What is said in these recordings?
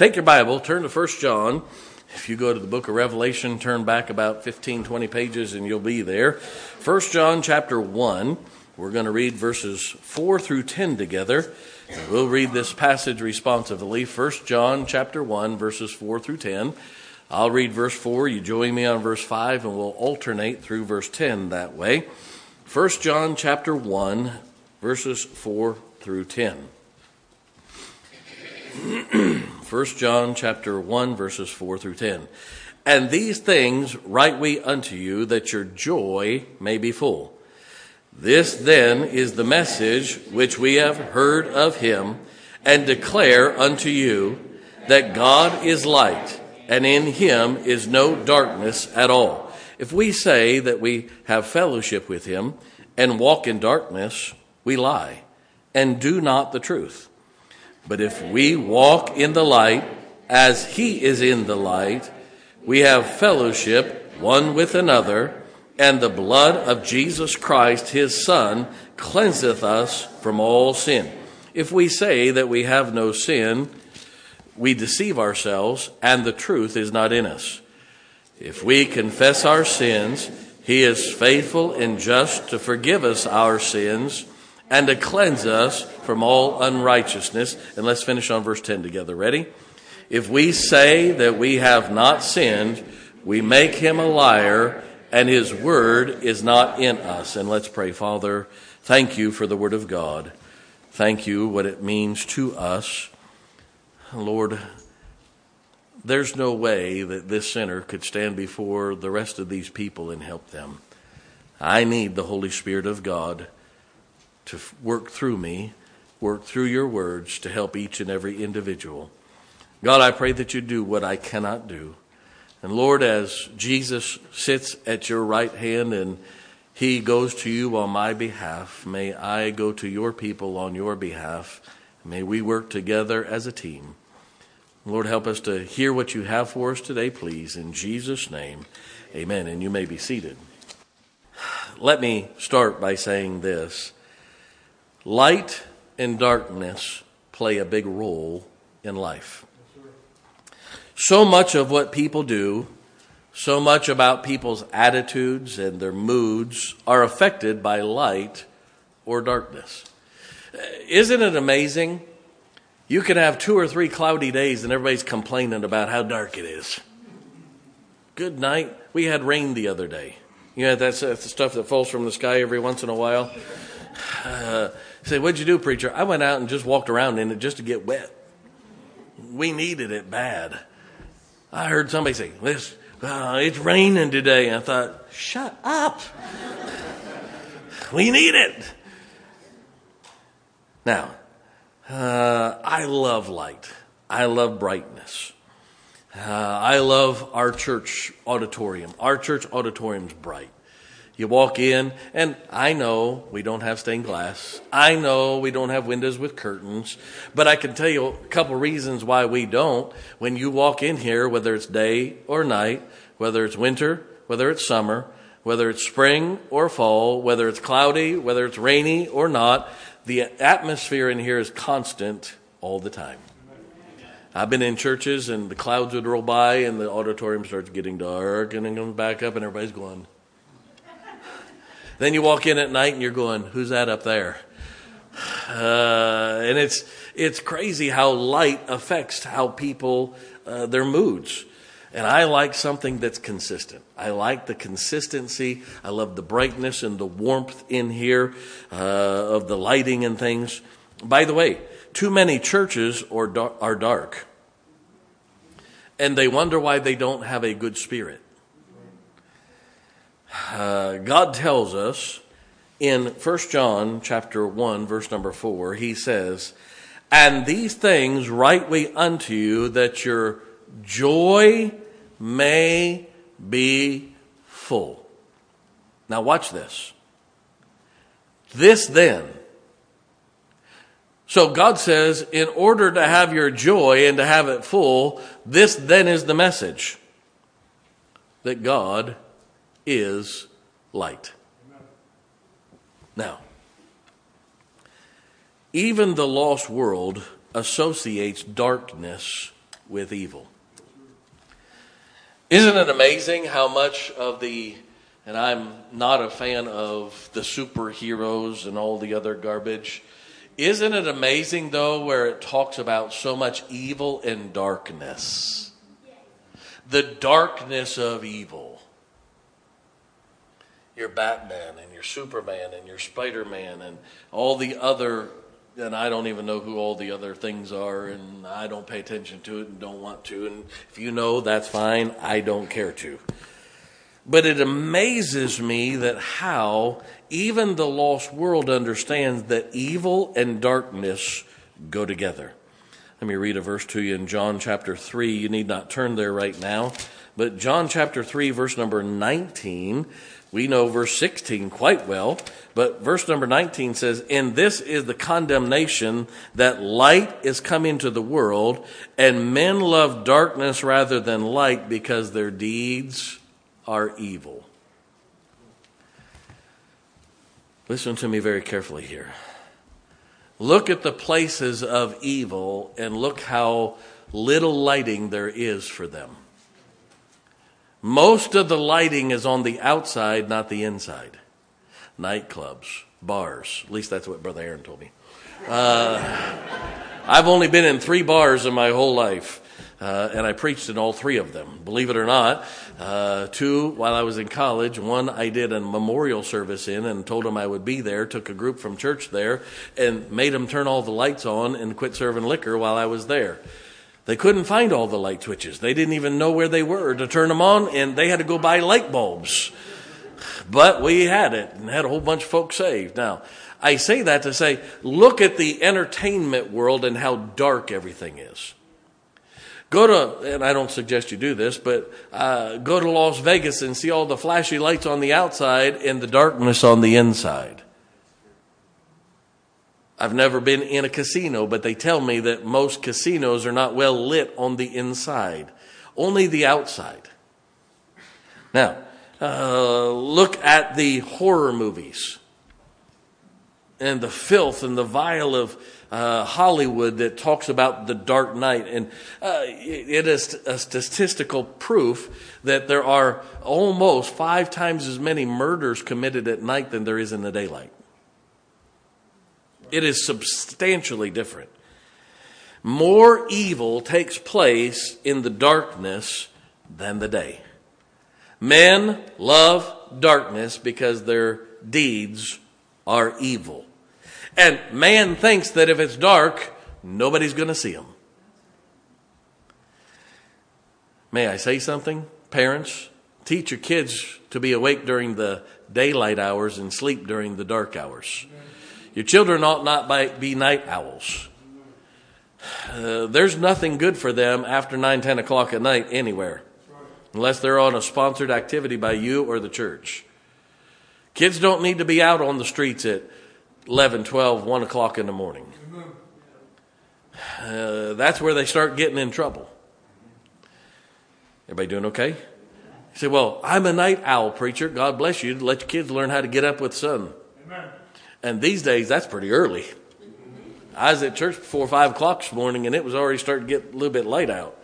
Take your Bible, turn to 1 John. If you go to the book of Revelation, turn back about 15, 20 pages and you'll be there. 1 John chapter 1. We're going to read verses 4 through 10 together. We'll read this passage responsively. 1 John chapter 1 verses 4 through 10. I'll read verse 4, you join me on verse 5 and we'll alternate through verse 10 that way. 1 John chapter 1 verses 4 through 10. 1 John chapter 1 verses 4 through 10. And these things write we unto you that your joy may be full. This then is the message which we have heard of him and declare unto you that God is light and in him is no darkness at all. If we say that we have fellowship with him and walk in darkness, we lie and do not the truth. But if we walk in the light as he is in the light, we have fellowship one with another, and the blood of Jesus Christ, his Son, cleanseth us from all sin. If we say that we have no sin, we deceive ourselves, and the truth is not in us. If we confess our sins, he is faithful and just to forgive us our sins and to cleanse us from all unrighteousness. And let's finish on verse 10 together. Ready? If we say that we have not sinned, we make him a liar, and his word is not in us. And let's pray, Father, thank you for the word of God. Thank you what it means to us. Lord, there's no way that this sinner could stand before the rest of these people and help them. I need the Holy Spirit of God to work through me, work through your words to help each and every individual. God, I pray that you do what I cannot do. And Lord, as Jesus sits at your right hand and he goes to you on my behalf, may I go to your people on your behalf. May we work together as a team. Lord, help us to hear what you have for us today, please. In Jesus' name, amen. And you may be seated. Let me start by saying this light and darkness play a big role in life. So much of what people do, so much about people's attitudes and their moods are affected by light or darkness. Isn't it amazing you can have two or three cloudy days and everybody's complaining about how dark it is. Good night. We had rain the other day. You know, that's, the stuff that falls from the sky every once in a while. Uh, say, what'd you do, preacher? I went out and just walked around in it just to get wet. We needed it bad. I heard somebody say, this, uh, it's raining today. I thought, shut up. we need it. Now, uh, I love light. I love brightness. Uh, I love our church auditorium. Our church auditorium's bright. You walk in, and I know we don't have stained glass. I know we don't have windows with curtains, but I can tell you a couple reasons why we don't. When you walk in here, whether it's day or night, whether it's winter, whether it's summer, whether it's spring or fall, whether it's cloudy, whether it's rainy or not, the atmosphere in here is constant all the time. I've been in churches and the clouds would roll by and the auditorium starts getting dark and then comes back up and everybody's going. Then you walk in at night and you're going, who's that up there? Uh, and it's it's crazy how light affects how people uh, their moods. And I like something that's consistent. I like the consistency. I love the brightness and the warmth in here uh, of the lighting and things. By the way, too many churches are dark. And they wonder why they don't have a good spirit. Uh, God tells us in 1 John chapter 1 verse number 4 he says and these things write we unto you that your joy may be full. Now, watch this. This then. So God says, in order to have your joy and to have it full, this then is the message that God is light. Now, even the lost world associates darkness with evil. Isn't it amazing how much of the, and I'm not a fan of the superheroes and all the other garbage. Isn't it amazing though where it talks about so much evil and darkness? The darkness of evil. Your Batman and your Superman and your Spider Man and all the other and I don't even know who all the other things are, and I don't pay attention to it and don't want to. And if you know, that's fine. I don't care to. But it amazes me that how even the lost world understands that evil and darkness go together. Let me read a verse to you in John chapter 3. You need not turn there right now. But John chapter 3, verse number 19 we know verse 16 quite well, but verse number 19 says, And this is the condemnation that light is come into the world, and men love darkness rather than light because their deeds are evil. Listen to me very carefully here. Look at the places of evil and look how little lighting there is for them. Most of the lighting is on the outside, not the inside. Nightclubs, bars. At least that's what Brother Aaron told me. Uh, I've only been in three bars in my whole life. Uh, and I preached in all three of them. Believe it or not, uh, two while I was in college. One I did a memorial service in and told them I would be there. Took a group from church there and made them turn all the lights on and quit serving liquor while I was there. They couldn't find all the light switches. They didn't even know where they were to turn them on, and they had to go buy light bulbs. But we had it and had a whole bunch of folks saved. Now, I say that to say, look at the entertainment world and how dark everything is. Go to, and I don't suggest you do this, but uh, go to Las Vegas and see all the flashy lights on the outside and the darkness on the inside. I've never been in a casino, but they tell me that most casinos are not well lit on the inside, only the outside. Now, uh, look at the horror movies and the filth and the vile of uh, Hollywood that talks about the dark night. And uh, it is a statistical proof that there are almost five times as many murders committed at night than there is in the daylight. It is substantially different. More evil takes place in the darkness than the day. Men love darkness because their deeds are evil. And man thinks that if it's dark, nobody's going to see him. May I say something? Parents, teach your kids to be awake during the daylight hours and sleep during the dark hours. Your children ought not be night owls. Uh, there's nothing good for them after 9, 10 o'clock at night anywhere, unless they're on a sponsored activity by you or the church. Kids don't need to be out on the streets at 11, 12, 1 o'clock in the morning. Uh, that's where they start getting in trouble. Everybody doing okay? You say, Well, I'm a night owl preacher. God bless you. Let your kids learn how to get up with sun. Amen. And these days, that's pretty early. I was at church before five o'clock this morning, and it was already starting to get a little bit light out.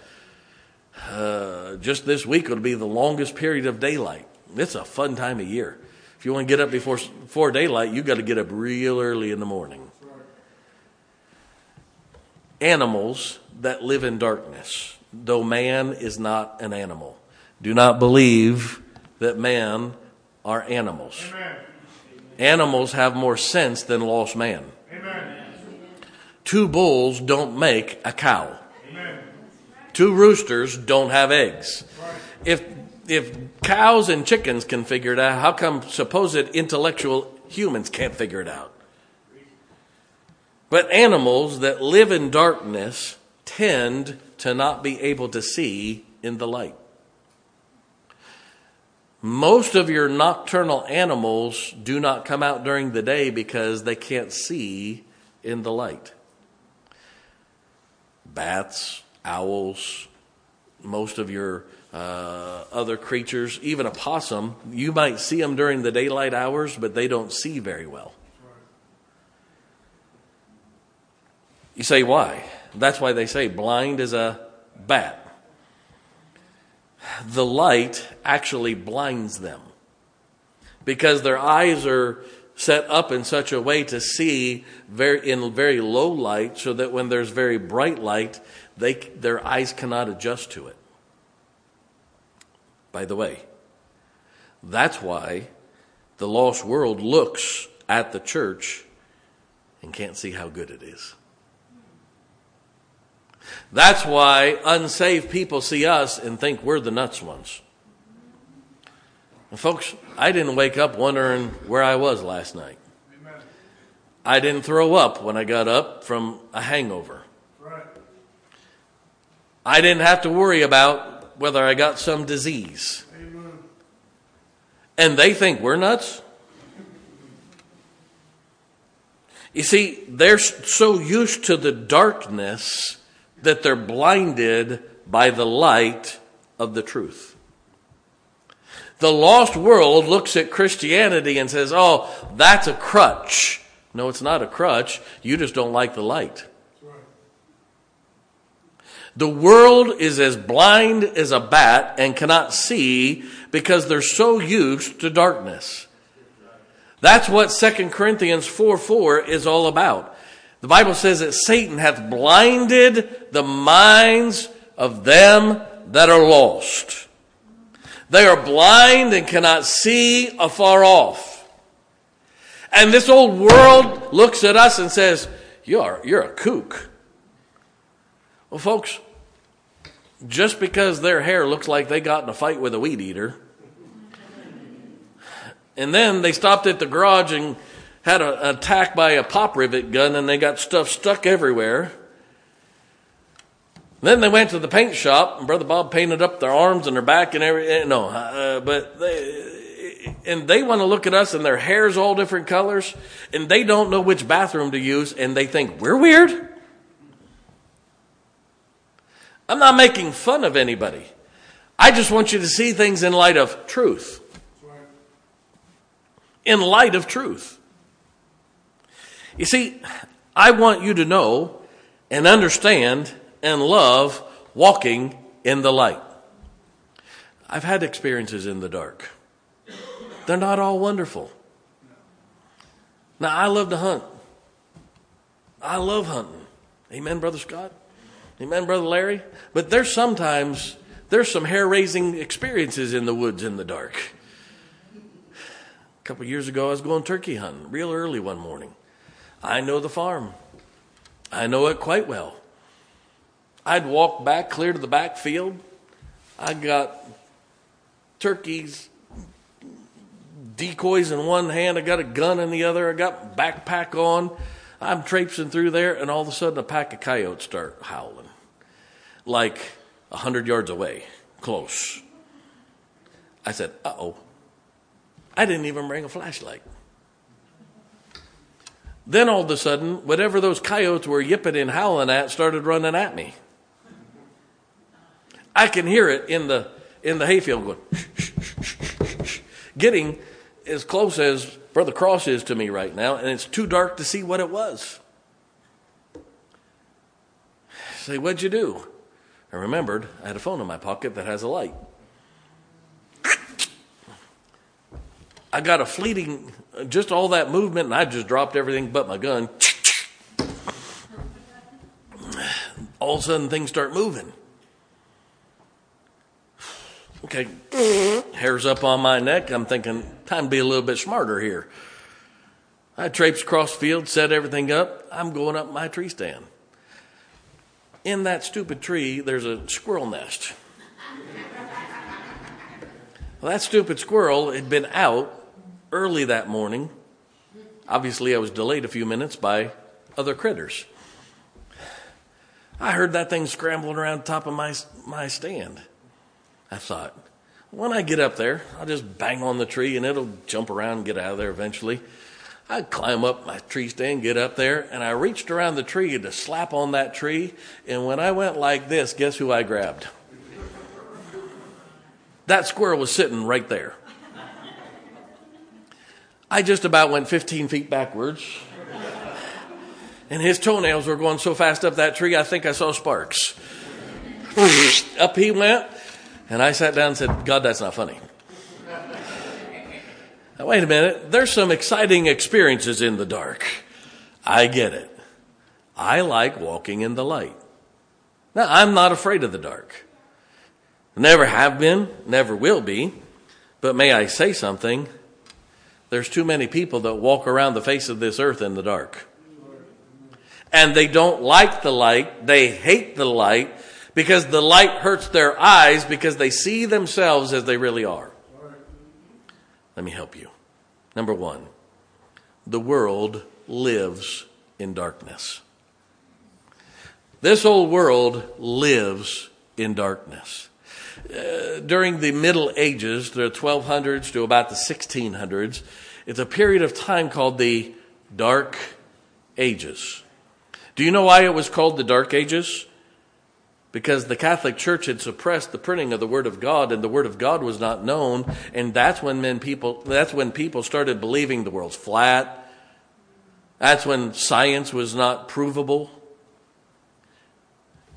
Uh, just this week will be the longest period of daylight. It's a fun time of year. If you want to get up before before daylight, you got to get up real early in the morning. Animals that live in darkness, though man is not an animal, do not believe that man are animals. Amen. Animals have more sense than lost man. Amen. Two bulls don't make a cow. Amen. Two roosters don't have eggs. Right. If if cows and chickens can figure it out, how come supposed intellectual humans can't figure it out? But animals that live in darkness tend to not be able to see in the light. Most of your nocturnal animals do not come out during the day because they can't see in the light. Bats, owls, most of your uh, other creatures, even a possum, you might see them during the daylight hours, but they don't see very well. You say, why? That's why they say blind as a bat. The light actually blinds them because their eyes are set up in such a way to see very, in very low light so that when there's very bright light, they, their eyes cannot adjust to it. By the way, that's why the lost world looks at the church and can't see how good it is. That's why unsaved people see us and think we're the nuts ones. And folks, I didn't wake up wondering where I was last night. I didn't throw up when I got up from a hangover. I didn't have to worry about whether I got some disease. And they think we're nuts? You see, they're so used to the darkness that they're blinded by the light of the truth. The lost world looks at Christianity and says, oh, that's a crutch. No, it's not a crutch. You just don't like the light. The world is as blind as a bat and cannot see because they're so used to darkness. That's what 2 Corinthians 4 4 is all about. The Bible says that Satan hath blinded the minds of them that are lost. They are blind and cannot see afar off. And this old world looks at us and says, You're, you're a kook. Well, folks, just because their hair looks like they got in a fight with a weed eater, and then they stopped at the garage and had a, an attack by a pop rivet gun and they got stuff stuck everywhere. Then they went to the paint shop and Brother Bob painted up their arms and their back and everything. No, uh, but they, and they want to look at us and their hair's all different colors and they don't know which bathroom to use and they think we're weird. I'm not making fun of anybody. I just want you to see things in light of truth. In light of truth. You see, I want you to know and understand and love walking in the light. I've had experiences in the dark. They're not all wonderful. Now, I love to hunt. I love hunting. Amen, Brother Scott? Amen, Brother Larry? But there's sometimes, there's some hair raising experiences in the woods in the dark. A couple years ago, I was going turkey hunting real early one morning. I know the farm. I know it quite well. I'd walk back clear to the back field. I got turkeys, decoys in one hand. I got a gun in the other. I got backpack on. I'm traipsing through there, and all of a sudden, a pack of coyotes start howling, like a hundred yards away, close. I said, "Uh oh." I didn't even bring a flashlight. Then all of a sudden, whatever those coyotes were yipping and howling at started running at me. I can hear it in the in the hayfield going, getting as close as Brother Cross is to me right now, and it's too dark to see what it was. say, what'd you do? I remembered I had a phone in my pocket that has a light. I got a fleeting, just all that movement, and I just dropped everything but my gun. All of a sudden, things start moving. Okay, hair's up on my neck. I'm thinking, time to be a little bit smarter here. I traipsed across field, set everything up. I'm going up my tree stand. In that stupid tree, there's a squirrel nest. Well, that stupid squirrel had been out early that morning. Obviously, I was delayed a few minutes by other critters. I heard that thing scrambling around top of my, my stand. I thought, when I get up there, I'll just bang on the tree and it'll jump around and get out of there eventually. I climb up my tree stand, get up there, and I reached around the tree to slap on that tree. And when I went like this, guess who I grabbed? That squirrel was sitting right there. I just about went 15 feet backwards. And his toenails were going so fast up that tree, I think I saw sparks. up he went. And I sat down and said, God, that's not funny. Now, wait a minute. There's some exciting experiences in the dark. I get it. I like walking in the light. Now, I'm not afraid of the dark. Never have been, never will be. But may I say something? There's too many people that walk around the face of this earth in the dark. And they don't like the light. They hate the light because the light hurts their eyes because they see themselves as they really are. Let me help you. Number one, the world lives in darkness. This old world lives in darkness. Uh, during the Middle Ages, the 1200s to about the 1600s, it's a period of time called the Dark Ages. Do you know why it was called the Dark Ages? Because the Catholic Church had suppressed the printing of the Word of God, and the Word of God was not known, and that's when men people that's when people started believing the world's flat. That's when science was not provable.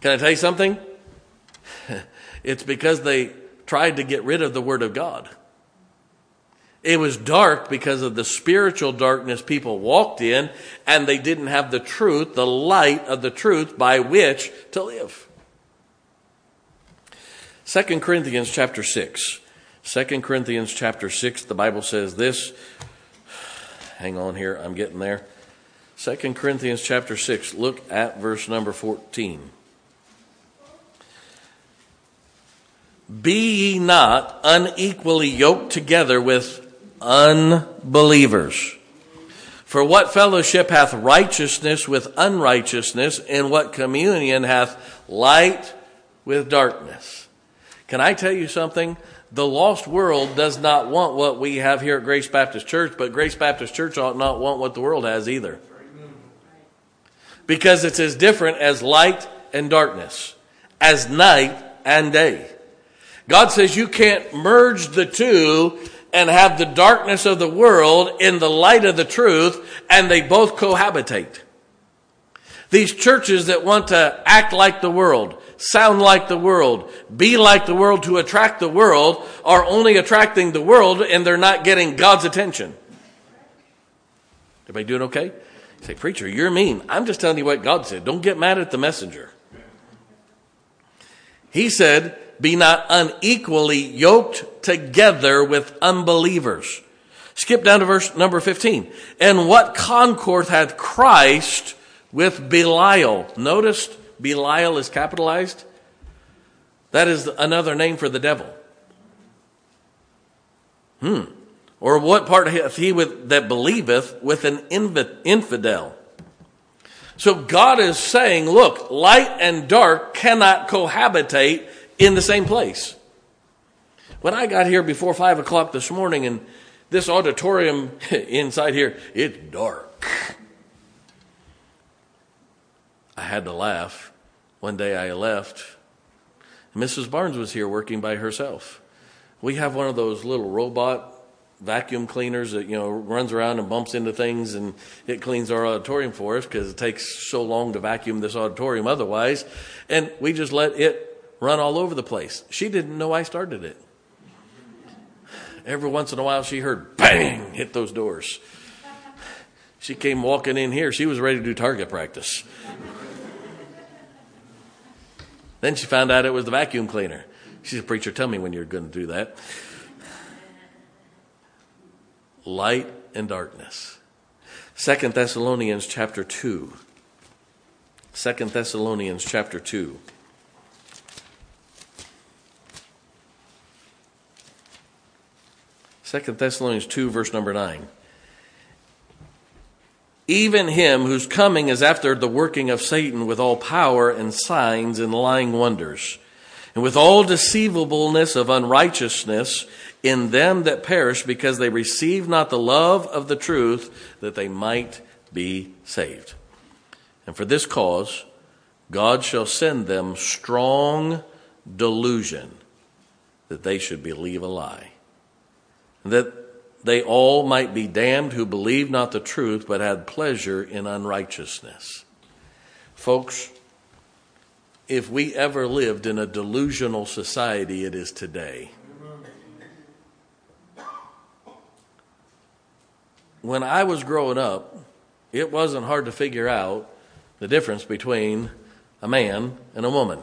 Can I tell you something? it's because they tried to get rid of the Word of God. It was dark because of the spiritual darkness people walked in, and they didn't have the truth, the light of the truth by which to live. 2 Corinthians chapter 6. 2 Corinthians chapter 6, the Bible says this. Hang on here, I'm getting there. 2 Corinthians chapter 6, look at verse number 14. Be ye not unequally yoked together with unbelievers. For what fellowship hath righteousness with unrighteousness, and what communion hath light with darkness? Can I tell you something? The lost world does not want what we have here at Grace Baptist Church, but Grace Baptist Church ought not want what the world has either. Because it's as different as light and darkness, as night and day. God says you can't merge the two and have the darkness of the world in the light of the truth, and they both cohabitate. These churches that want to act like the world, sound like the world, be like the world to attract the world, are only attracting the world and they're not getting God's attention. Everybody doing okay? You say, Preacher, you're mean. I'm just telling you what God said. Don't get mad at the messenger. He said, be not unequally yoked together with unbelievers. Skip down to verse number 15. And what concord hath Christ with Belial? Notice Belial is capitalized. That is another name for the devil. Hmm. Or what part hath he with, that believeth with an infidel? So God is saying, look, light and dark cannot cohabitate in the same place. When I got here before five o'clock this morning and this auditorium inside here, it's dark. I had to laugh. One day I left. Mrs. Barnes was here working by herself. We have one of those little robot vacuum cleaners that you know runs around and bumps into things and it cleans our auditorium for us because it takes so long to vacuum this auditorium otherwise and we just let it run all over the place. She didn't know I started it. Every once in a while, she heard bang hit those doors. She came walking in here. She was ready to do target practice. then she found out it was the vacuum cleaner. She said, Preacher, tell me when you're going to do that. Light and darkness. Second Thessalonians chapter 2. Second Thessalonians chapter 2. 2 Thessalonians 2, verse number 9. Even him whose coming is after the working of Satan with all power and signs and lying wonders, and with all deceivableness of unrighteousness in them that perish, because they receive not the love of the truth, that they might be saved. And for this cause, God shall send them strong delusion that they should believe a lie that they all might be damned who believed not the truth, but had pleasure in unrighteousness. Folks, if we ever lived in a delusional society, it is today. When I was growing up, it wasn't hard to figure out the difference between a man and a woman.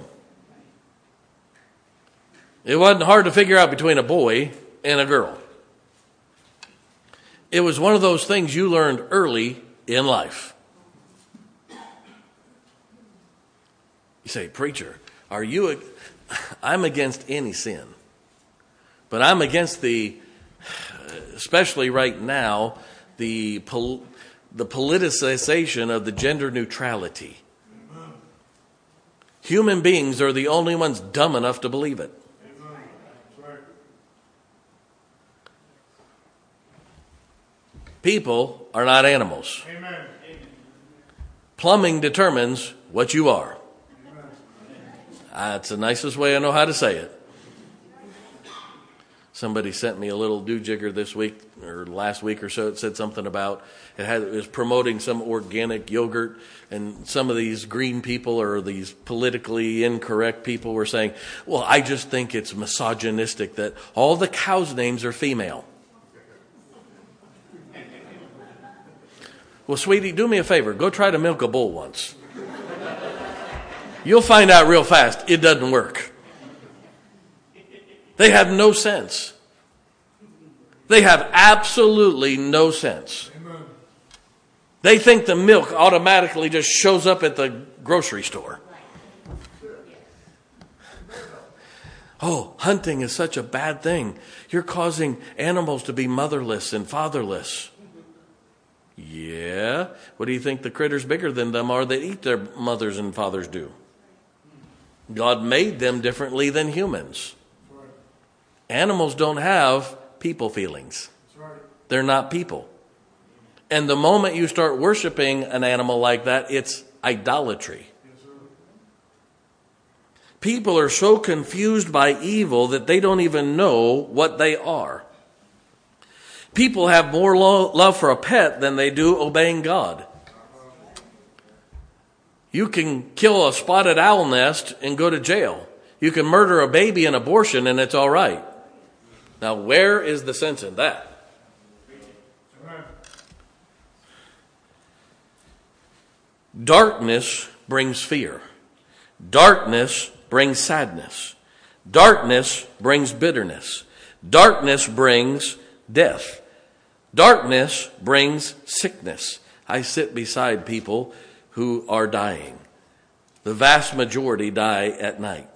It wasn't hard to figure out between a boy and a girl. It was one of those things you learned early in life. You say, Preacher, are you. I'm against any sin, but I'm against the, especially right now, the, pol- the politicization of the gender neutrality. Human beings are the only ones dumb enough to believe it. People are not animals. Amen. Plumbing determines what you are. That's the nicest way I know how to say it. Somebody sent me a little do-jigger this week or last week or so. It said something about it, had, it was promoting some organic yogurt, and some of these green people or these politically incorrect people were saying, "Well, I just think it's misogynistic that all the cows' names are female." Well, sweetie, do me a favor. Go try to milk a bull once. You'll find out real fast it doesn't work. They have no sense. They have absolutely no sense. They think the milk automatically just shows up at the grocery store. Oh, hunting is such a bad thing. You're causing animals to be motherless and fatherless. Yeah. What do you think the critters bigger than them are that eat their mothers and fathers do? God made them differently than humans. Animals don't have people feelings. They're not people. And the moment you start worshiping an animal like that, it's idolatry. People are so confused by evil that they don't even know what they are. People have more lo- love for a pet than they do obeying God. You can kill a spotted owl nest and go to jail. You can murder a baby in abortion and it's all right. Now, where is the sense in that? Darkness brings fear. Darkness brings sadness. Darkness brings bitterness. Darkness brings death. Darkness brings sickness. I sit beside people who are dying. The vast majority die at night.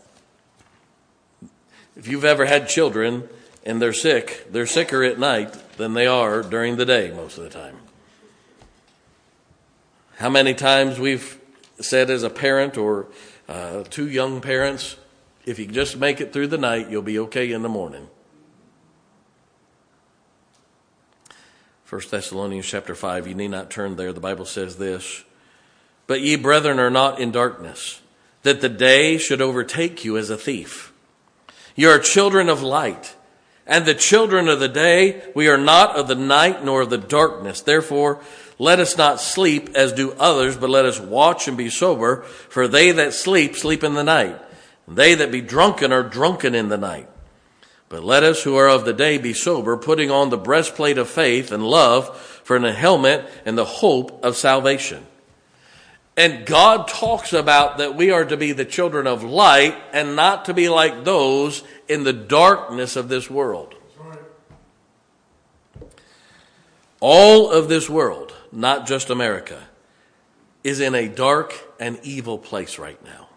If you've ever had children and they're sick, they're sicker at night than they are during the day most of the time. How many times we've said as a parent or uh, two young parents, if you just make it through the night, you'll be okay in the morning. 1 Thessalonians chapter 5, you need not turn there. The Bible says this but ye, brethren, are not in darkness, that the day should overtake you as a thief. You are children of light, and the children of the day. We are not of the night nor of the darkness. Therefore, let us not sleep as do others, but let us watch and be sober. For they that sleep, sleep in the night. They that be drunken are drunken in the night. But let us who are of the day be sober, putting on the breastplate of faith and love for an helmet and the hope of salvation. And God talks about that we are to be the children of light and not to be like those in the darkness of this world. All of this world, not just America, is in a dark and evil place right now.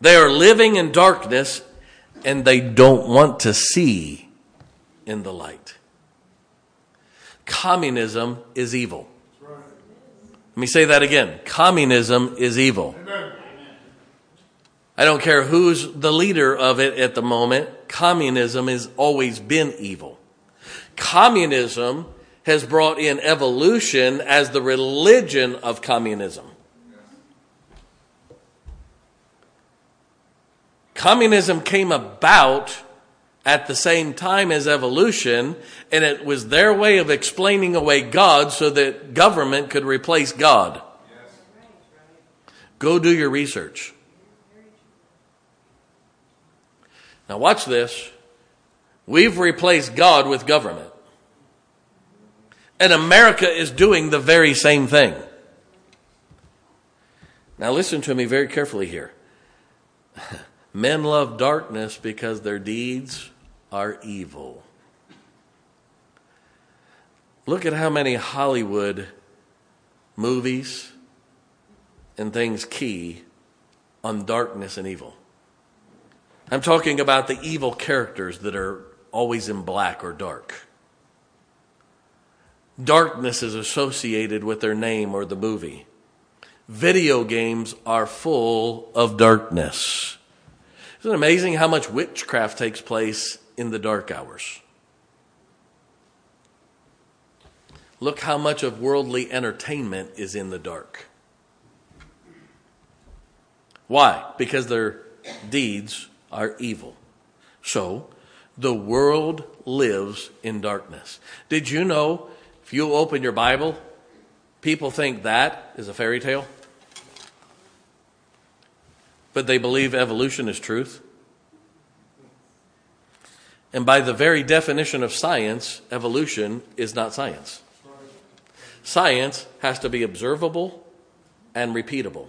They are living in darkness and they don't want to see in the light. Communism is evil. Let me say that again. Communism is evil. I don't care who's the leader of it at the moment. Communism has always been evil. Communism has brought in evolution as the religion of communism. Communism came about at the same time as evolution, and it was their way of explaining away God so that government could replace God. Go do your research. Now, watch this. We've replaced God with government. And America is doing the very same thing. Now, listen to me very carefully here. Men love darkness because their deeds are evil. Look at how many Hollywood movies and things key on darkness and evil. I'm talking about the evil characters that are always in black or dark. Darkness is associated with their name or the movie. Video games are full of darkness. Isn't it amazing how much witchcraft takes place in the dark hours? Look how much of worldly entertainment is in the dark. Why? Because their deeds are evil. So, the world lives in darkness. Did you know if you open your Bible, people think that is a fairy tale? But they believe evolution is truth? And by the very definition of science, evolution is not science. Science has to be observable and repeatable.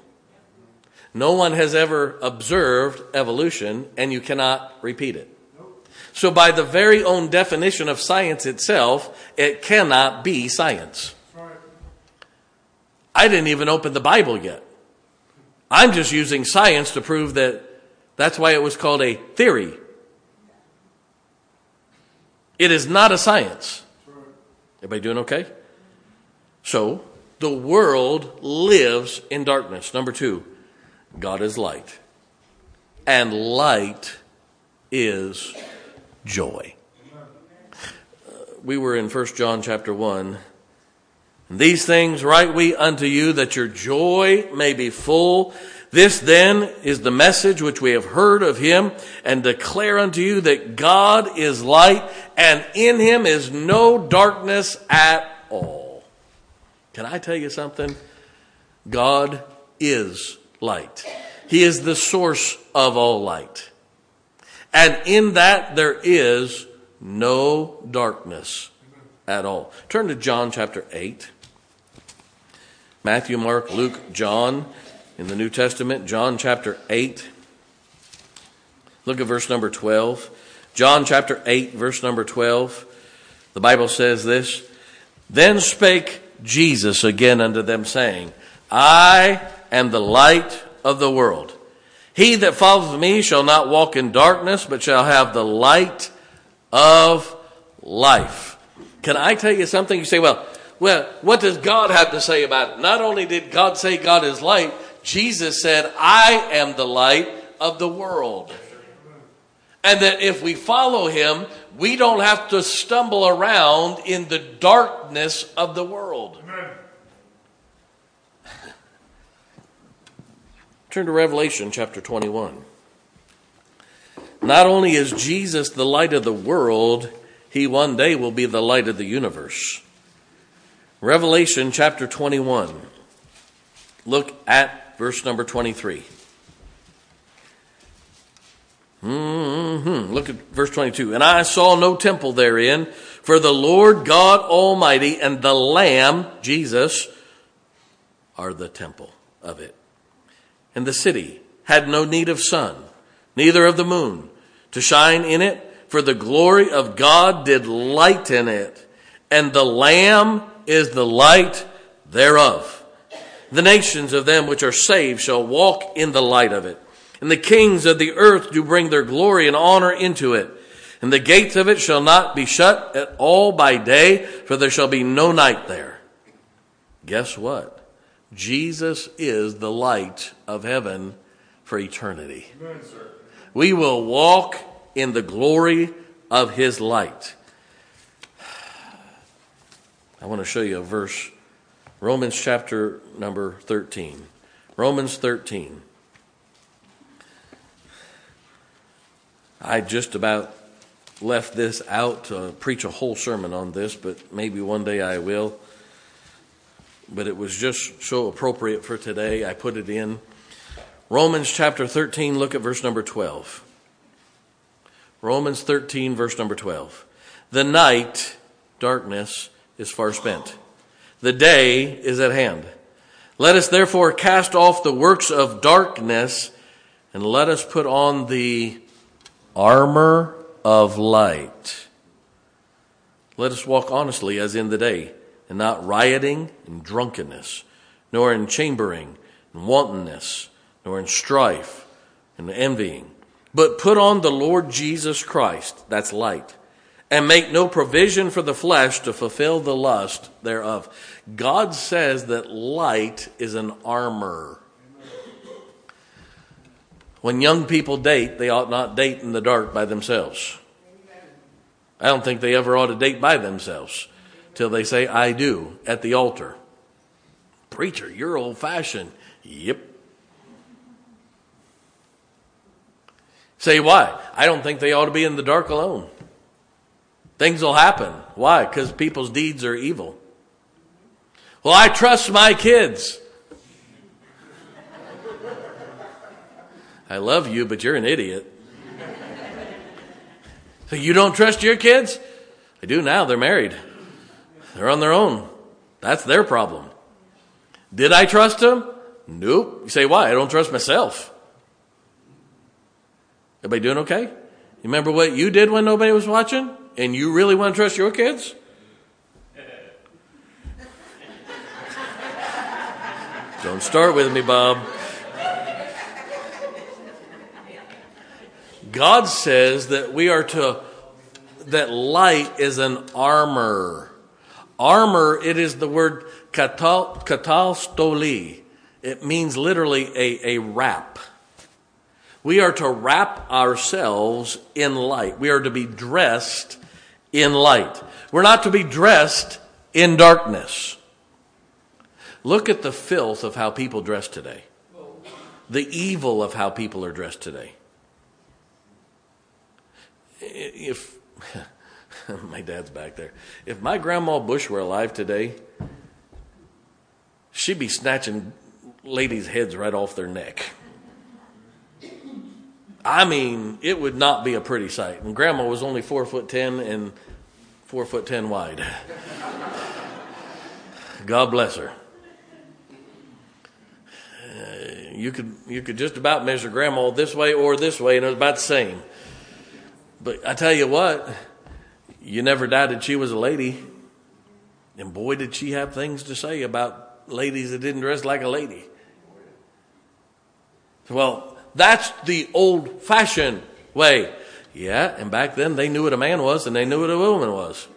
No one has ever observed evolution, and you cannot repeat it. So, by the very own definition of science itself, it cannot be science. I didn't even open the Bible yet. I'm just using science to prove that that's why it was called a theory. It is not a science. Everybody doing okay? So, the world lives in darkness. Number two, God is light. And light is joy. Uh, we were in 1 John chapter 1. These things write we unto you that your joy may be full. This then is the message which we have heard of him and declare unto you that God is light and in him is no darkness at all. Can I tell you something? God is light. He is the source of all light. And in that there is no darkness at all. Turn to John chapter 8. Matthew, Mark, Luke, John in the New Testament, John chapter 8. Look at verse number 12. John chapter 8, verse number 12. The Bible says this Then spake Jesus again unto them, saying, I am the light of the world. He that follows me shall not walk in darkness, but shall have the light of life. Can I tell you something? You say, well, well, what does God have to say about it? Not only did God say God is light, Jesus said, I am the light of the world. And that if we follow him, we don't have to stumble around in the darkness of the world. Turn to Revelation chapter 21. Not only is Jesus the light of the world, he one day will be the light of the universe. Revelation chapter 21. Look at verse number 23. Mm-hmm. Look at verse 22. And I saw no temple therein, for the Lord God Almighty and the Lamb, Jesus, are the temple of it. And the city had no need of sun, neither of the moon, to shine in it, for the glory of God did lighten it, and the Lamb is the light thereof. The nations of them which are saved shall walk in the light of it and the kings of the earth do bring their glory and honor into it. And the gates of it shall not be shut at all by day, for there shall be no night there. Guess what? Jesus is the light of heaven for eternity. Amen, we will walk in the glory of his light. I want to show you a verse, Romans chapter number 13. Romans 13. I just about left this out to preach a whole sermon on this, but maybe one day I will. But it was just so appropriate for today. I put it in. Romans chapter 13, look at verse number 12. Romans 13, verse number 12. The night, darkness, is far spent. The day is at hand. Let us therefore cast off the works of darkness and let us put on the armor of light. Let us walk honestly as in the day, and not rioting and drunkenness, nor in chambering and wantonness, nor in strife and envying. But put on the Lord Jesus Christ, that's light, and make no provision for the flesh to fulfill the lust thereof. God says that light is an armor. When young people date, they ought not date in the dark by themselves. I don't think they ever ought to date by themselves till they say, I do, at the altar. Preacher, you're old fashioned. Yep. Say why? I don't think they ought to be in the dark alone. Things will happen. Why? Because people's deeds are evil. Well, I trust my kids. I love you, but you're an idiot. So you don't trust your kids? I do now. They're married. They're on their own. That's their problem. Did I trust them? Nope. You say, why? I don't trust myself. Everybody doing okay? You remember what you did when nobody was watching? And you really want to trust your kids? don't start with me, Bob. God says that we are to, that light is an armor. Armor, it is the word katal, katalstoli. It means literally a, a wrap. We are to wrap ourselves in light. We are to be dressed in light. We're not to be dressed in darkness. Look at the filth of how people dress today. The evil of how people are dressed today if my dad's back there, if my grandma Bush were alive today, she'd be snatching ladies' heads right off their neck. I mean, it would not be a pretty sight. And grandma was only four foot ten and four foot ten wide. God bless her. Uh, you could you could just about measure grandma this way or this way, and it was about the same. But I tell you what, you never doubted she was a lady. And boy, did she have things to say about ladies that didn't dress like a lady. Well, that's the old fashioned way. Yeah, and back then they knew what a man was and they knew what a woman was.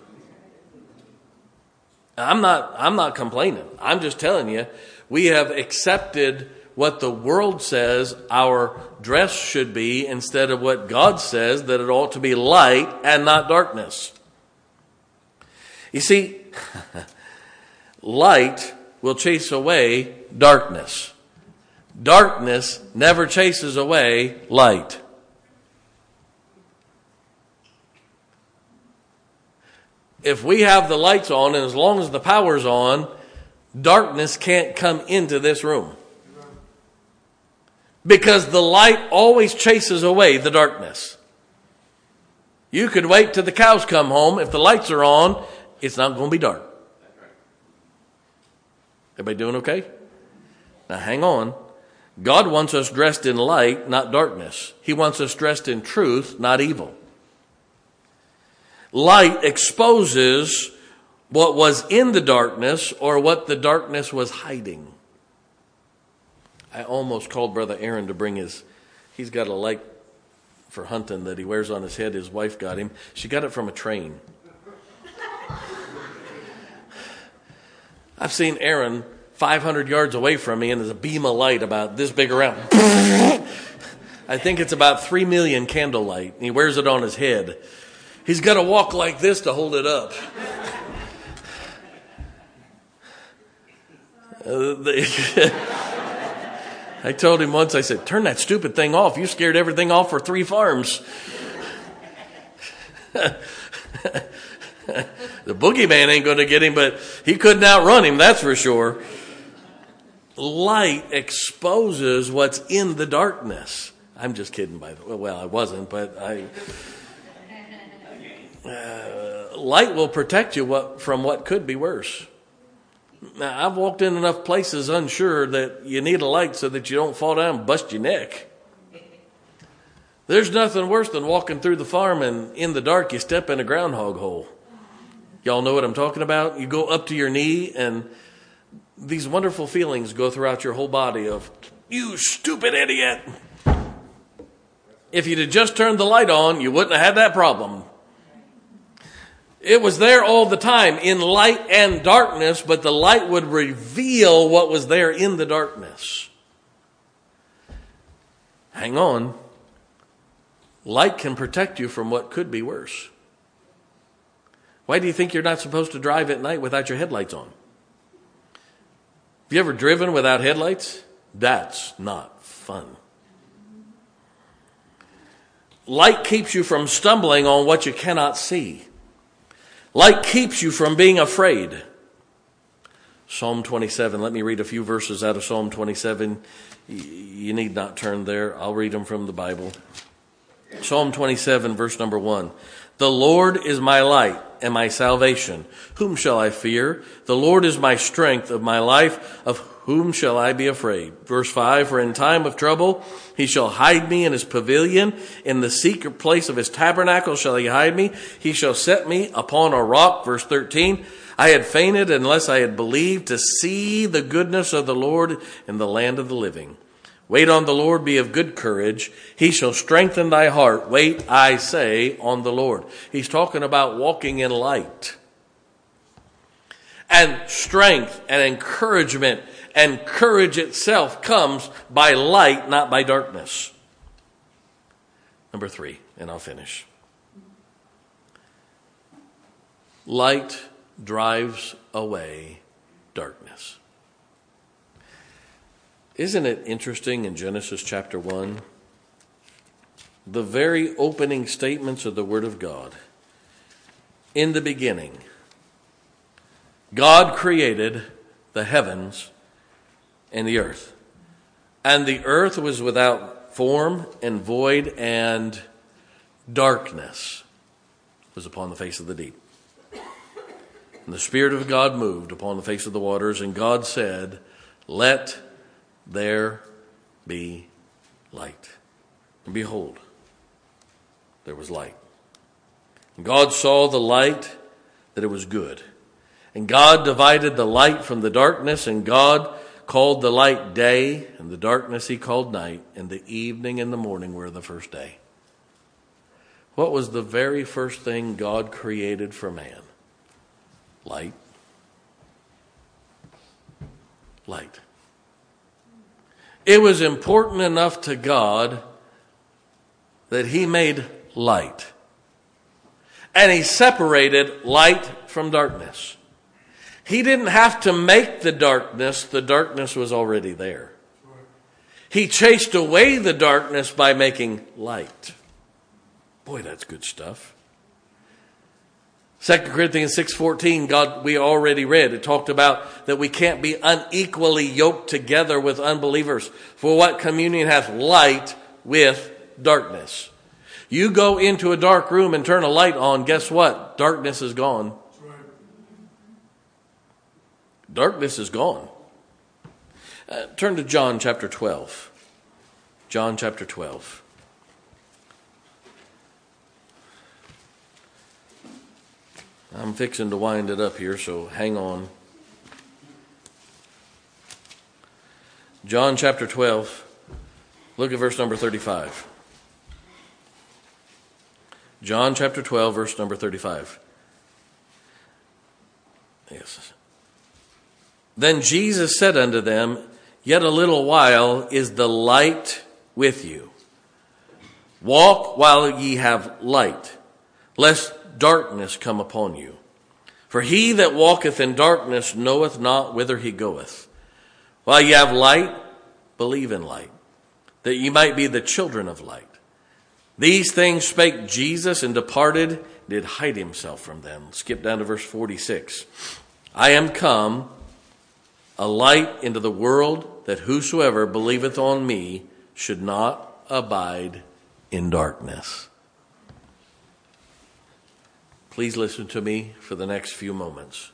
I'm not I'm not complaining. I'm just telling you, we have accepted what the world says our dress should be instead of what God says that it ought to be light and not darkness. You see, light will chase away darkness. Darkness never chases away light. If we have the lights on and as long as the power's on, darkness can't come into this room. Because the light always chases away the darkness. You could wait till the cows come home. If the lights are on, it's not going to be dark. Everybody doing okay? Now hang on. God wants us dressed in light, not darkness. He wants us dressed in truth, not evil. Light exposes what was in the darkness or what the darkness was hiding. I almost called Brother Aaron to bring his, he's got a light for hunting that he wears on his head. His wife got him. She got it from a train. I've seen Aaron 500 yards away from me and there's a beam of light about this big around. I think it's about 3 million candlelight. And he wears it on his head. He's got to walk like this to hold it up. Uh, I told him once, I said, turn that stupid thing off. You scared everything off for three farms. the boogeyman ain't going to get him, but he couldn't outrun him, that's for sure. Light exposes what's in the darkness. I'm just kidding, by the way. Well, I wasn't, but I. Uh, light will protect you what, from what could be worse. Now, I've walked in enough places unsure that you need a light so that you don't fall down and bust your neck. There's nothing worse than walking through the farm and in the dark you step in a groundhog hole. Y'all know what I'm talking about? You go up to your knee and these wonderful feelings go throughout your whole body of, you stupid idiot. If you'd have just turned the light on, you wouldn't have had that problem. It was there all the time in light and darkness, but the light would reveal what was there in the darkness. Hang on. Light can protect you from what could be worse. Why do you think you're not supposed to drive at night without your headlights on? Have you ever driven without headlights? That's not fun. Light keeps you from stumbling on what you cannot see. Light keeps you from being afraid. Psalm 27. Let me read a few verses out of Psalm 27. You need not turn there. I'll read them from the Bible. Psalm 27, verse number 1. The Lord is my light and my salvation. Whom shall I fear? The Lord is my strength of my life. Of whom shall I be afraid? Verse 5 For in time of trouble he shall hide me in his pavilion. In the secret place of his tabernacle shall he hide me. He shall set me upon a rock. Verse 13 I had fainted unless I had believed to see the goodness of the Lord in the land of the living. Wait on the Lord, be of good courage. He shall strengthen thy heart. Wait, I say, on the Lord. He's talking about walking in light. And strength and encouragement and courage itself comes by light, not by darkness. Number three, and I'll finish. Light drives away darkness. Isn't it interesting in Genesis chapter 1? The very opening statements of the Word of God. In the beginning, God created the heavens and the earth. And the earth was without form and void, and darkness was upon the face of the deep. And the Spirit of God moved upon the face of the waters, and God said, Let there be light. And behold, there was light. And God saw the light that it was good. And God divided the light from the darkness, and God called the light day, and the darkness he called night, and the evening and the morning were the first day. What was the very first thing God created for man? Light. Light. It was important enough to God that He made light. And He separated light from darkness. He didn't have to make the darkness, the darkness was already there. He chased away the darkness by making light. Boy, that's good stuff. 2 Corinthians 6:14 God we already read. It talked about that we can't be unequally yoked together with unbelievers. For what? Communion hath light with darkness. You go into a dark room and turn a light on guess what? Darkness is gone. Darkness is gone. Uh, turn to John chapter 12 John chapter 12 I'm fixing to wind it up here, so hang on. John chapter 12, look at verse number 35. John chapter 12, verse number 35. Yes. Then Jesus said unto them, Yet a little while is the light with you. Walk while ye have light, lest darkness come upon you. For he that walketh in darkness knoweth not whither he goeth. While ye have light, believe in light, that ye might be the children of light. These things spake Jesus and departed, did hide himself from them. Skip down to verse 46. I am come a light into the world that whosoever believeth on me should not abide in darkness. Please listen to me for the next few moments.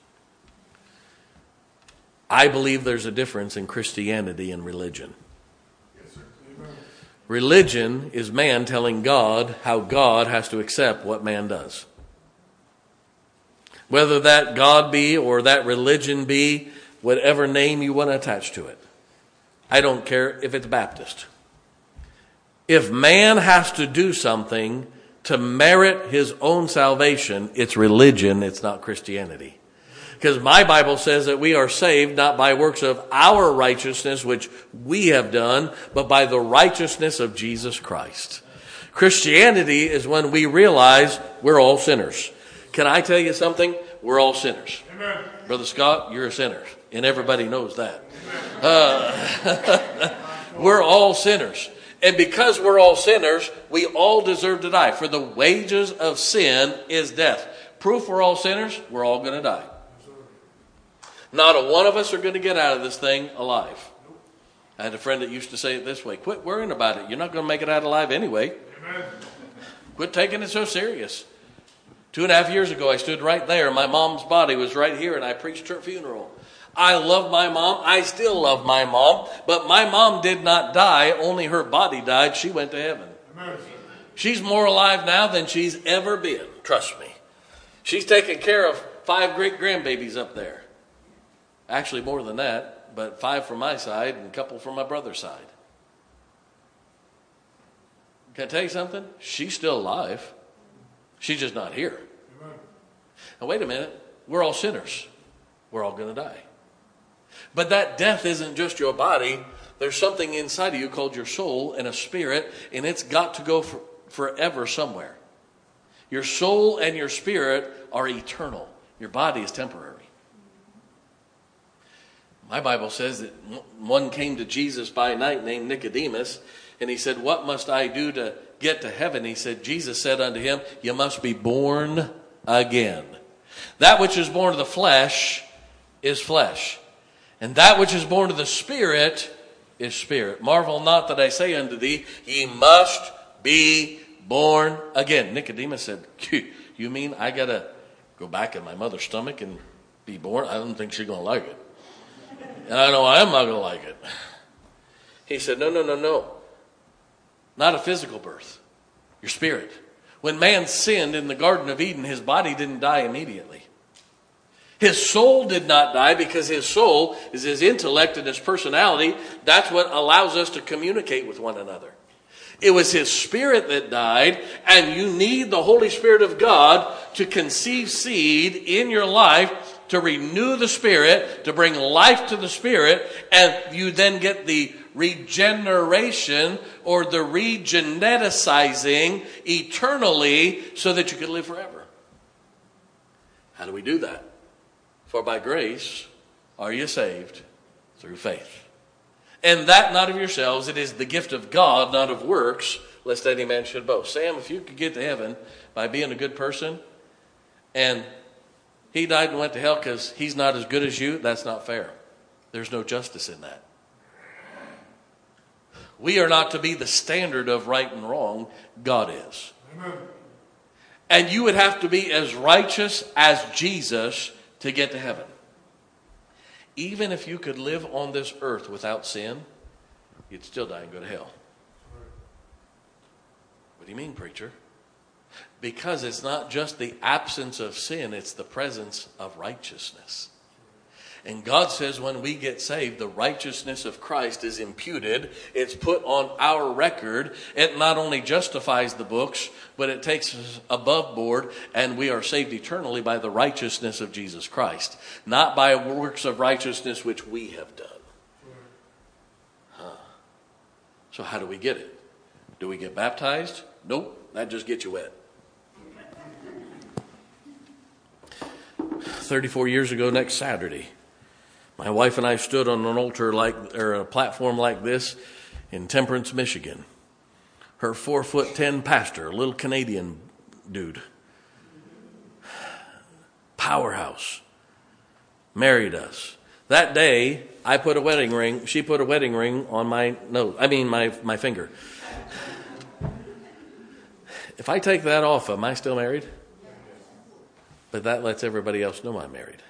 I believe there's a difference in Christianity and religion. religion is man telling God how God has to accept what man does. Whether that God be or that religion be, whatever name you want to attach to it. I don't care if it's Baptist. If man has to do something to merit his own salvation, it's religion, it's not Christianity. Because my Bible says that we are saved not by works of our righteousness, which we have done, but by the righteousness of Jesus Christ. Christianity is when we realize we're all sinners. Can I tell you something? We're all sinners. Amen. Brother Scott, you're a sinner, and everybody knows that. Uh, we're all sinners. And because we're all sinners, we all deserve to die. For the wages of sin is death. Proof we're all sinners, we're all going to die. Not a one of us are going to get out of this thing alive. I had a friend that used to say it this way quit worrying about it. You're not going to make it out alive anyway. Amen. Quit taking it so serious. Two and a half years ago, I stood right there. My mom's body was right here, and I preached her funeral. I love my mom. I still love my mom. But my mom did not die, only her body died. She went to heaven. She's more alive now than she's ever been. Trust me. She's taking care of five great grandbabies up there. Actually, more than that, but five from my side and a couple from my brother's side. Can I tell you something? She's still alive. She's just not here. Now, wait a minute. We're all sinners. We're all going to die. But that death isn't just your body. There's something inside of you called your soul and a spirit, and it's got to go for, forever somewhere. Your soul and your spirit are eternal, your body is temporary. My Bible says that one came to Jesus by night named Nicodemus, and he said, What must I do to get to heaven? He said, Jesus said unto him, You must be born again. That which is born of the flesh is flesh, and that which is born of the Spirit is spirit. Marvel not that I say unto thee, Ye must be born again. Nicodemus said, You mean I got to go back in my mother's stomach and be born? I don't think she's going to like it. And I know I am not going to like it. He said, No, no, no, no. Not a physical birth, your spirit. When man sinned in the Garden of Eden, his body didn't die immediately. His soul did not die because his soul is his intellect and his personality. That's what allows us to communicate with one another. It was his spirit that died, and you need the Holy Spirit of God to conceive seed in your life to renew the spirit, to bring life to the spirit, and you then get the regeneration or the regeneticizing eternally so that you can live forever. How do we do that? For by grace are you saved through faith. And that not of yourselves, it is the gift of God, not of works, lest any man should boast. Sam, if you could get to heaven by being a good person and he died and went to hell because he's not as good as you, that's not fair. There's no justice in that. We are not to be the standard of right and wrong, God is. Amen. And you would have to be as righteous as Jesus to get to heaven. Even if you could live on this earth without sin, you'd still die and go to hell. What do you mean, preacher? Because it's not just the absence of sin, it's the presence of righteousness. And God says when we get saved, the righteousness of Christ is imputed. It's put on our record. It not only justifies the books, but it takes us above board, and we are saved eternally by the righteousness of Jesus Christ, not by works of righteousness which we have done. Huh. So, how do we get it? Do we get baptized? Nope, that just gets you wet. 34 years ago next Saturday. My wife and I stood on an altar like, or a platform like this in Temperance, Michigan. Her four foot ten pastor, a little Canadian dude, powerhouse, married us. That day, I put a wedding ring, she put a wedding ring on my nose, I mean, my, my finger. If I take that off, am I still married? But that lets everybody else know I'm married.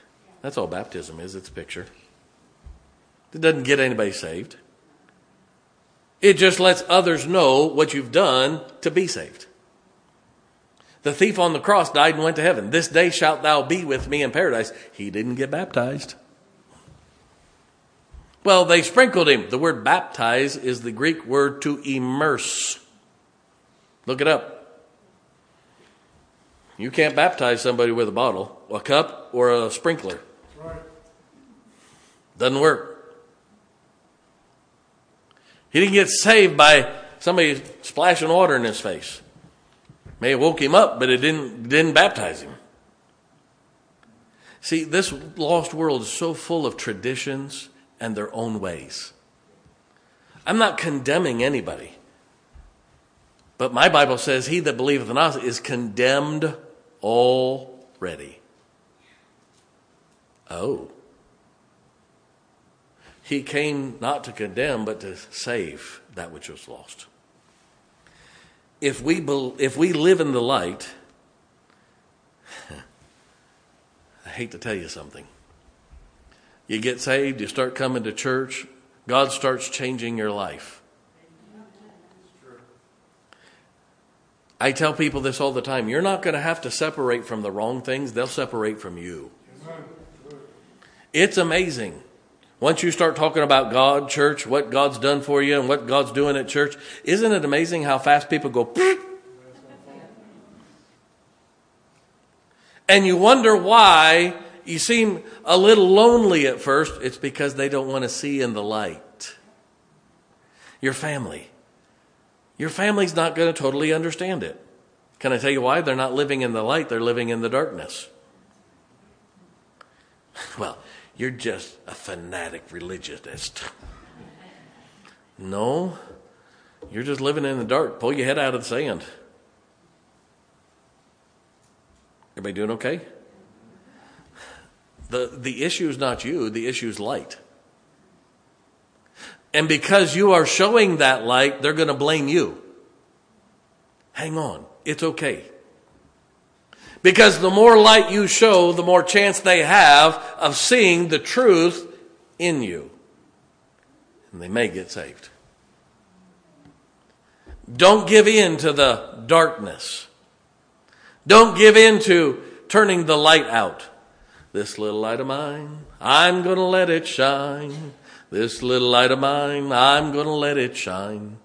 That's all baptism is, it's a picture. It doesn't get anybody saved. It just lets others know what you've done to be saved. The thief on the cross died and went to heaven. This day shalt thou be with me in paradise. He didn't get baptized. Well, they sprinkled him. The word baptize is the Greek word to immerse. Look it up. You can't baptize somebody with a bottle, a cup, or a sprinkler. Doesn't work. He didn't get saved by somebody splashing water in his face. May have woke him up, but it didn't, didn't baptize him. See, this lost world is so full of traditions and their own ways. I'm not condemning anybody. But my Bible says, He that believeth in us is condemned already. Oh. He came not to condemn, but to save that which was lost. If we, if we live in the light, I hate to tell you something. You get saved, you start coming to church, God starts changing your life. I tell people this all the time. You're not going to have to separate from the wrong things, they'll separate from you. It's amazing. Once you start talking about God, church, what God's done for you, and what God's doing at church, isn't it amazing how fast people go, and you wonder why you seem a little lonely at first? It's because they don't want to see in the light. Your family. Your family's not going to totally understand it. Can I tell you why? They're not living in the light, they're living in the darkness. Well, you're just a fanatic religionist. No, you're just living in the dark. Pull your head out of the sand. Everybody doing okay? The, the issue is not you, the issue is light. And because you are showing that light, they're going to blame you. Hang on, it's okay. Because the more light you show, the more chance they have of seeing the truth in you. And they may get saved. Don't give in to the darkness. Don't give in to turning the light out. This little light of mine, I'm going to let it shine. This little light of mine, I'm going to let it shine.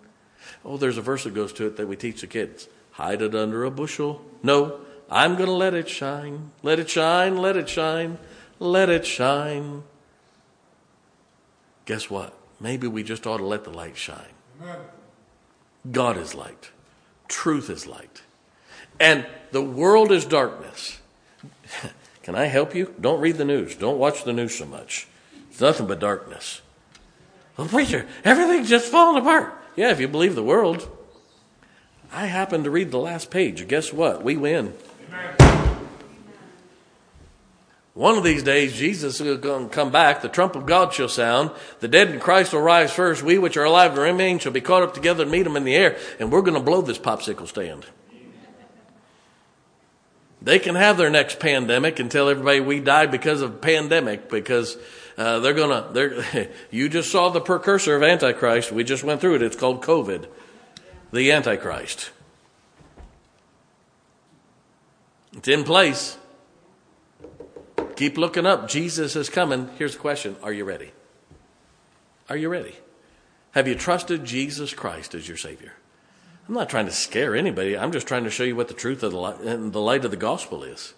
Oh, there's a verse that goes to it that we teach the kids. Hide it under a bushel. No, I'm going to let it shine. Let it shine, let it shine, let it shine. Guess what? Maybe we just ought to let the light shine. Amen. God is light, truth is light. And the world is darkness. Can I help you? Don't read the news. Don't watch the news so much. It's nothing but darkness. Well, preacher, everything's just falling apart. Yeah, if you believe the world. I happened to read the last page. Guess what? We win. One of these days, Jesus will come back. The trump of God shall sound. The dead in Christ will rise first. We which are alive and remain shall be caught up together and meet them in the air. And we're going to blow this popsicle stand. They can have their next pandemic and tell everybody we died because of pandemic because uh, they're gonna. They're, you just saw the precursor of Antichrist. We just went through it. It's called COVID, the Antichrist. It's in place. Keep looking up. Jesus is coming. Here's the question Are you ready? Are you ready? Have you trusted Jesus Christ as your Savior? I'm not trying to scare anybody. I'm just trying to show you what the truth of the light, the light of the gospel is.